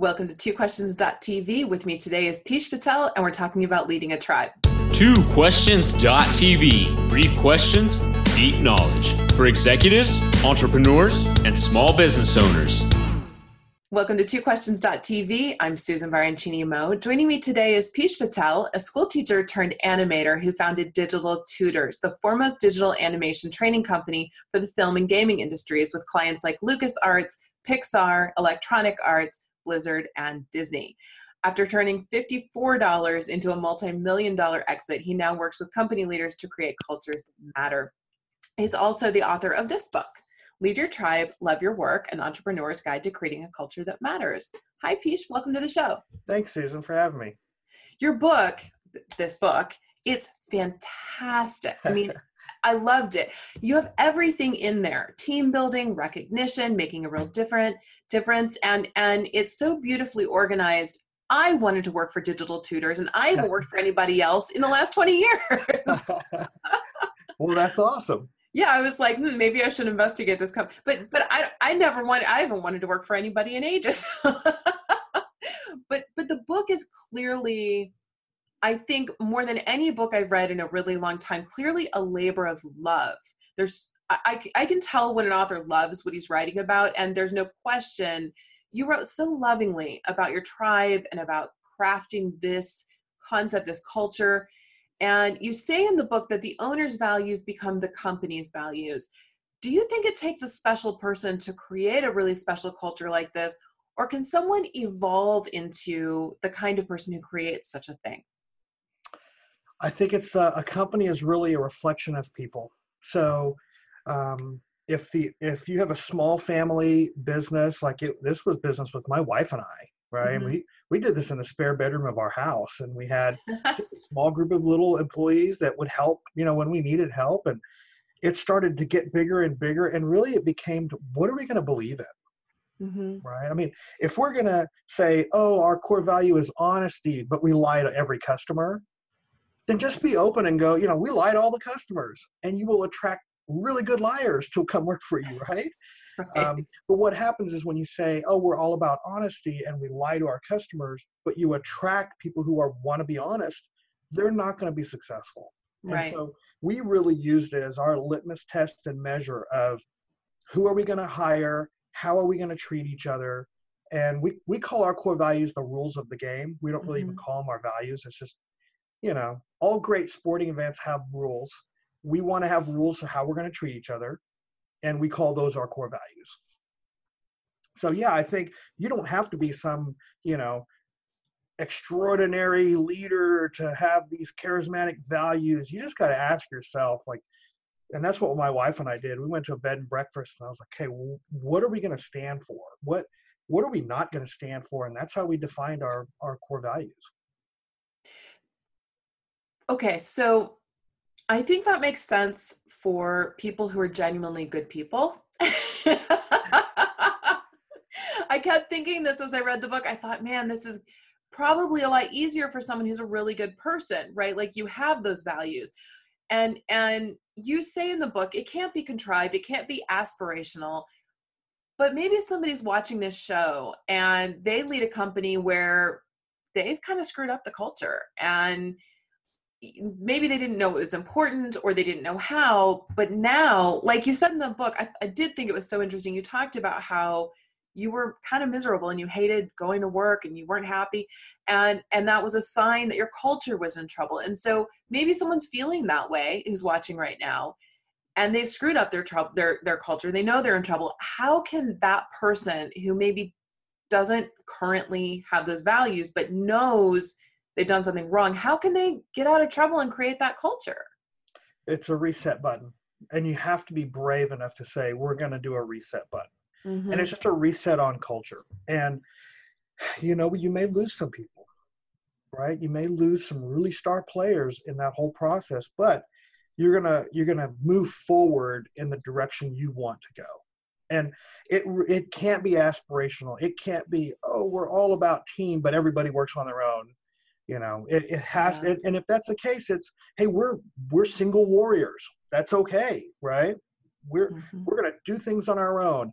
Welcome to Two Questions.tv. With me today is Peach Patel, and we're talking about leading a tribe. Two Questions.tv. Brief questions, deep knowledge for executives, entrepreneurs, and small business owners. Welcome to Two Questions.tv. I'm Susan Baroncini Moe. Joining me today is Peach Patel, a school teacher turned animator who founded Digital Tutors, the foremost digital animation training company for the film and gaming industries with clients like LucasArts, Pixar, Electronic Arts, Blizzard, and Disney. After turning $54 into a multi million dollar exit, he now works with company leaders to create cultures that matter. He's also the author of this book, Lead Your Tribe, Love Your Work, An Entrepreneur's Guide to Creating a Culture That Matters. Hi, Peach. Welcome to the show. Thanks, Susan, for having me. Your book, this book, it's fantastic. I mean, I loved it. You have everything in there: team building, recognition, making a real different difference, and and it's so beautifully organized. I wanted to work for digital tutors, and I haven't worked for anybody else in the last twenty years. well, that's awesome. Yeah, I was like, hmm, maybe I should investigate this company, but but I I never wanted. I haven't wanted to work for anybody in ages. but but the book is clearly I think more than any book I've read in a really long time, clearly a labor of love. There's, I, I can tell when an author loves what he's writing about, and there's no question. You wrote so lovingly about your tribe and about crafting this concept, this culture. And you say in the book that the owner's values become the company's values. Do you think it takes a special person to create a really special culture like this? Or can someone evolve into the kind of person who creates such a thing? I think it's a, a, company is really a reflection of people. So um, if the if you have a small family business like it, this was business with my wife and I, right? Mm-hmm. And we we did this in the spare bedroom of our house, and we had a small group of little employees that would help, you know, when we needed help, and it started to get bigger and bigger, and really it became what are we going to believe in? Mm-hmm. Right. I mean, if we're going to say, oh, our core value is honesty, but we lie to every customer, then just be open and go, you know, we lie to all the customers and you will attract really good liars to come work for you, right? right. Um, but what happens is when you say, oh, we're all about honesty and we lie to our customers, but you attract people who are want to be honest, they're not going to be successful. Right. And so we really used it as our litmus test and measure of who are we going to hire, how are we going to treat each other, and we, we call our core values the rules of the game. We don't really mm-hmm. even call them our values. It's just you know, all great sporting events have rules. We want to have rules for how we're going to treat each other, and we call those our core values. So yeah, I think you don't have to be some, you know, extraordinary leader to have these charismatic values. You just got to ask yourself, like, and that's what my wife and I did. We went to a bed and breakfast, and I was like, okay, well, what are we going to stand for? What what are we not going to stand for? And that's how we defined our our core values. Okay, so I think that makes sense for people who are genuinely good people. I kept thinking this as I read the book. I thought, man, this is probably a lot easier for someone who's a really good person, right? Like you have those values. And and you say in the book, it can't be contrived, it can't be aspirational. But maybe somebody's watching this show and they lead a company where they've kind of screwed up the culture and maybe they didn't know it was important or they didn't know how but now like you said in the book I, I, did think it was so interesting. You talked about how you were kind of miserable and you hated going to work and you weren't happy and and that was a sign that your culture was in trouble. And so maybe someone's feeling that way who's watching right now and they've screwed up their trouble their their culture. They know they're in trouble. How can that person who maybe doesn't currently have those values but knows they've done something wrong how can they get out of trouble and create that culture? It's a reset button and you have to be brave enough to say we're going to do a reset button. Mm-hmm. and it's just a reset on culture. And you know you may lose some people right? You may lose some really star players in that whole process but you're gonna you're gonna move forward in the direction you want to go. And it it can't be aspirational. It can't be oh we're all about team but everybody works on their own you know it, it has yeah. it, and if that's the case it's hey we're we're single warriors that's okay right we're mm-hmm. we're going to do things on our own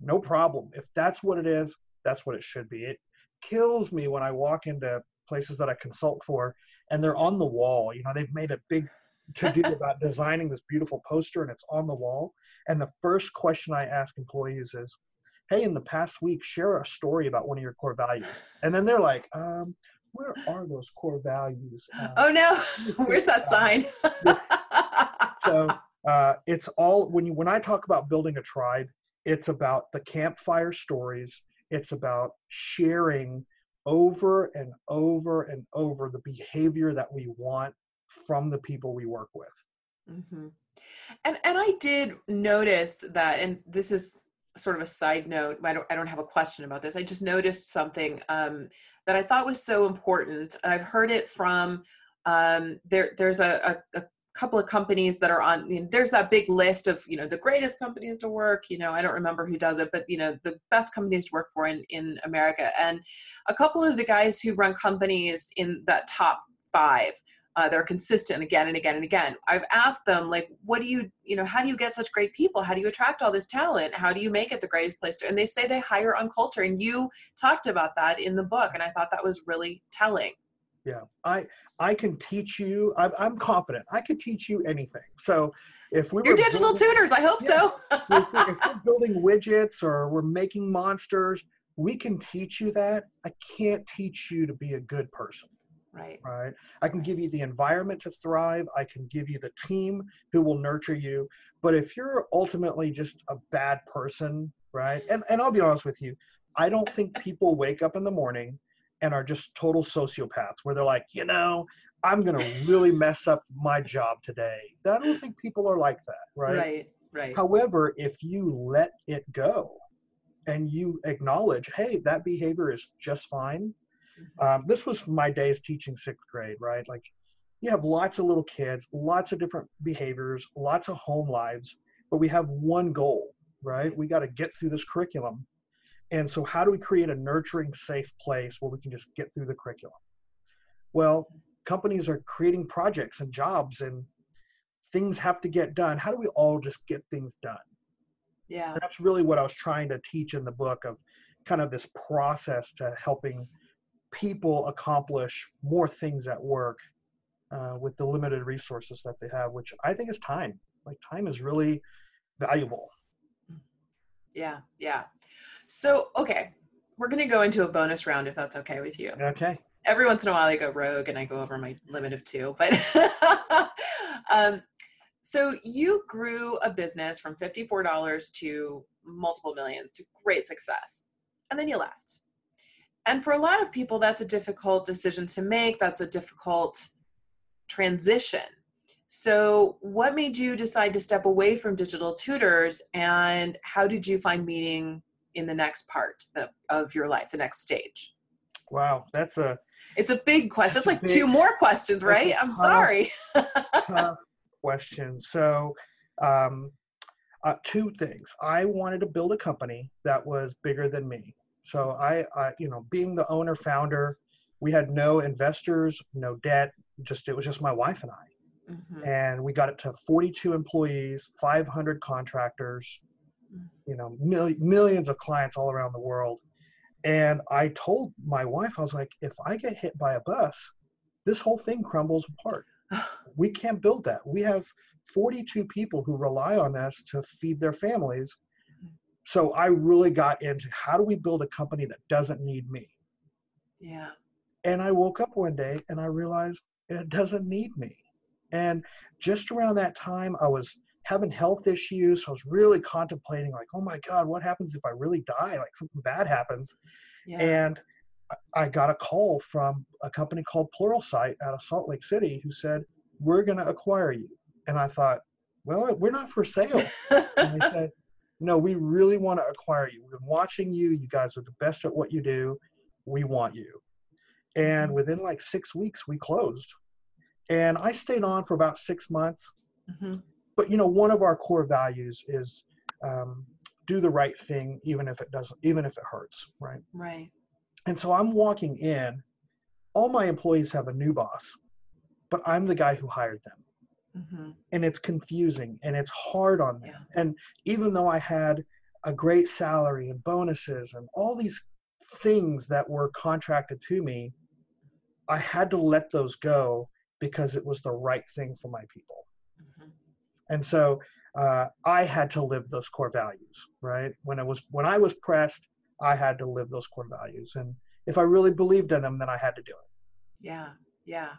no problem if that's what it is that's what it should be it kills me when I walk into places that I consult for and they're on the wall. You know, they've made a big to do about designing this beautiful poster and it's on the wall. And the first question I ask employees is, Hey, in the past week, share a story about one of your core values. And then they're like, um, where are those core values? Um, oh no, where's that sign? so uh, it's all when you when I talk about building a tribe, it's about the campfire stories. It's about sharing over and over and over the behavior that we want from the people we work with. Mm-hmm. And and I did notice that, and this is sort of a side note. I don't I don't have a question about this. I just noticed something um, that I thought was so important. I've heard it from um, there. There's a, a, a couple of companies that are on you know, there's that big list of you know the greatest companies to work you know i don't remember who does it but you know the best companies to work for in in america and a couple of the guys who run companies in that top five uh, they're consistent again and again and again. I've asked them like what do you you know how do you get such great people? How do you attract all this talent? How do you make it the greatest place to and they say they hire on culture and you talked about that in the book and i thought that was really telling. Yeah i i can teach you i'm, I'm confident i can teach you anything. So if we You're digital building, tutors i hope yeah, so if, we're, if we're building widgets or we're making monsters we can teach you that. I can't teach you to be a good person right right i can give you the environment to thrive i can give you the team who will nurture you but if you're ultimately just a bad person right and, and i'll be honest with you i don't think people wake up in the morning and are just total sociopaths where they're like, you know, I'm going to really mess up my job today. I don't think people are like that, right? Right, right. However, if you let it go and you acknowledge, hey, that behavior is just fine. Mm-hmm. Um, this was my days teaching sixth grade, right? Like you have lots of little kids, lots of different behaviors, lots of home lives, but we have one goal, right? We got to get through this curriculum. And so, how do we create a nurturing, safe place where we can just get through the curriculum? Well, companies are creating projects and jobs, and things have to get done. How do we all just get things done? Yeah. That's really what I was trying to teach in the book of kind of this process to helping people accomplish more things at work uh, with the limited resources that they have, which I think is time. Like, time is really valuable. Yeah, yeah. So, okay, we're going to go into a bonus round if that's okay with you. Okay. Every once in a while, I go rogue and I go over my limit of two. But um, so you grew a business from $54 to multiple millions to great success. And then you left. And for a lot of people, that's a difficult decision to make. That's a difficult transition. So, what made you decide to step away from digital tutors, and how did you find meaning in the next part of your life, the next stage? Wow, that's a it's a big question. It's like big, two more questions, right? I'm tough, sorry. tough question. So, um, uh, two things. I wanted to build a company that was bigger than me. So I, I, you know, being the owner founder, we had no investors, no debt. Just it was just my wife and I, mm-hmm. and we got it to 42 employees, 500 contractors, you know mil- millions of clients all around the world and i told my wife i was like if i get hit by a bus this whole thing crumbles apart we can't build that we have 42 people who rely on us to feed their families so i really got into how do we build a company that doesn't need me yeah and i woke up one day and i realized it doesn't need me and just around that time i was having health issues. So I was really contemplating, like, oh my God, what happens if I really die? Like something bad happens. Yeah. And I got a call from a company called Pluralsight out of Salt Lake City who said, We're going to acquire you. And I thought, Well, we're not for sale. and they said, No, we really want to acquire you. We've been watching you. You guys are the best at what you do. We want you. And mm-hmm. within like six weeks, we closed. And I stayed on for about six months. Mm-hmm but you know one of our core values is um, do the right thing even if it doesn't even if it hurts right right and so i'm walking in all my employees have a new boss but i'm the guy who hired them mm-hmm. and it's confusing and it's hard on them yeah. and even though i had a great salary and bonuses and all these things that were contracted to me, I had to let those go because it was the right thing for my people. Mm-hmm. And so uh, I had to live those core values, right? When I was when I was pressed, I had to live those core values, and if I really believed in them, then I had to do it. Yeah, yeah.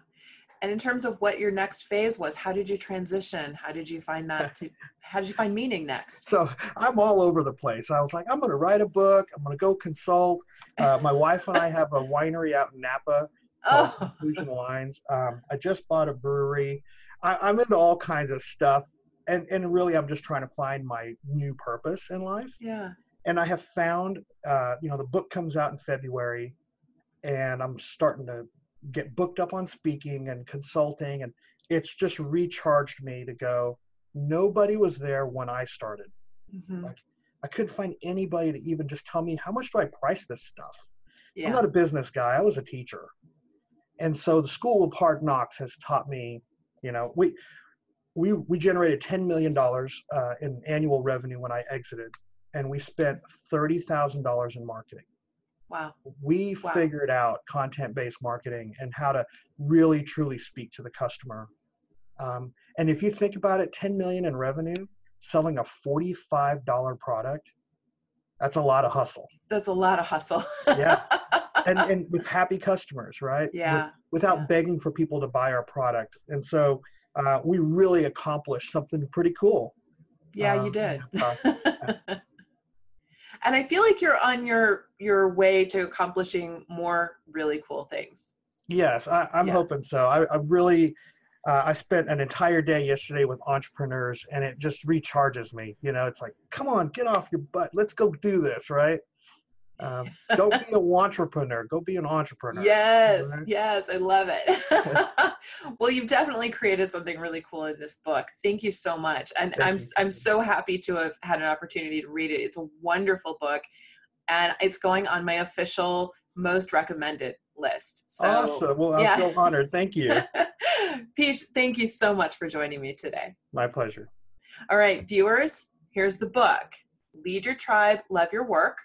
And in terms of what your next phase was, how did you transition? How did you find that to? How did you find meaning next? So I'm all over the place. I was like, I'm going to write a book. I'm going to go consult. Uh, my wife and I have a winery out in Napa. Oh. Conclusion Wines. Um, I just bought a brewery. I, I'm into all kinds of stuff, and and really, I'm just trying to find my new purpose in life. Yeah. And I have found, uh, you know, the book comes out in February, and I'm starting to get booked up on speaking and consulting and it's just recharged me to go nobody was there when i started mm-hmm. like i couldn't find anybody to even just tell me how much do i price this stuff yeah. i'm not a business guy i was a teacher and so the school of hard knocks has taught me you know we we we generated 10 million dollars uh, in annual revenue when i exited and we spent $30000 in marketing Wow. We wow. figured out content based marketing and how to really truly speak to the customer. Um, and if you think about it, 10 million in revenue, selling a $45 product, that's a lot of hustle. That's a lot of hustle. yeah. And, and with happy customers, right? Yeah. With, without yeah. begging for people to buy our product. And so uh, we really accomplished something pretty cool. Yeah, um, you did. and i feel like you're on your your way to accomplishing more really cool things. Yes I, am yeah. hoping so. I, I really uh, i spent an entire day yesterday with entrepreneurs and it just recharges me. You know it's like come on get off your butt. Let's go do this right um, don't be a wantrepreneur. Go be an entrepreneur. Yes, right? yes, I love it. well, you've definitely created something really cool in this book. Thank you so much, and Thank I'm you. I'm so happy to have had an opportunity to read it. It's a wonderful book, and it's going on my official most recommended list. So, awesome. Well, I'm yeah. so honored. Thank you. Peach, thank you so much for joining me today. My pleasure. All right, viewers, here's the book Lead Your Tribe, Love Your Work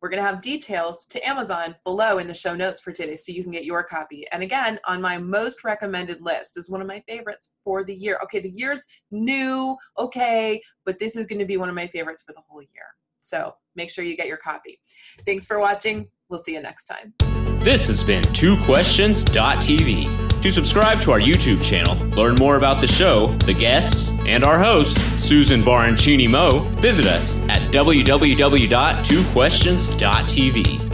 we're going to have details to Amazon below in the show notes for today so you can get your copy. And again, on my most recommended list is one of my favorites for the year. Okay, the year's new, okay, but this is going to be one of my favorites for the whole year. So make sure you get your copy. Thanks for watching. We'll see you next time. This has been TwoQuestions.tv. To subscribe to our YouTube channel, learn more about the show, the guests, and our host, Susan Baroncini Moe, visit us at www.twoquestions.tv.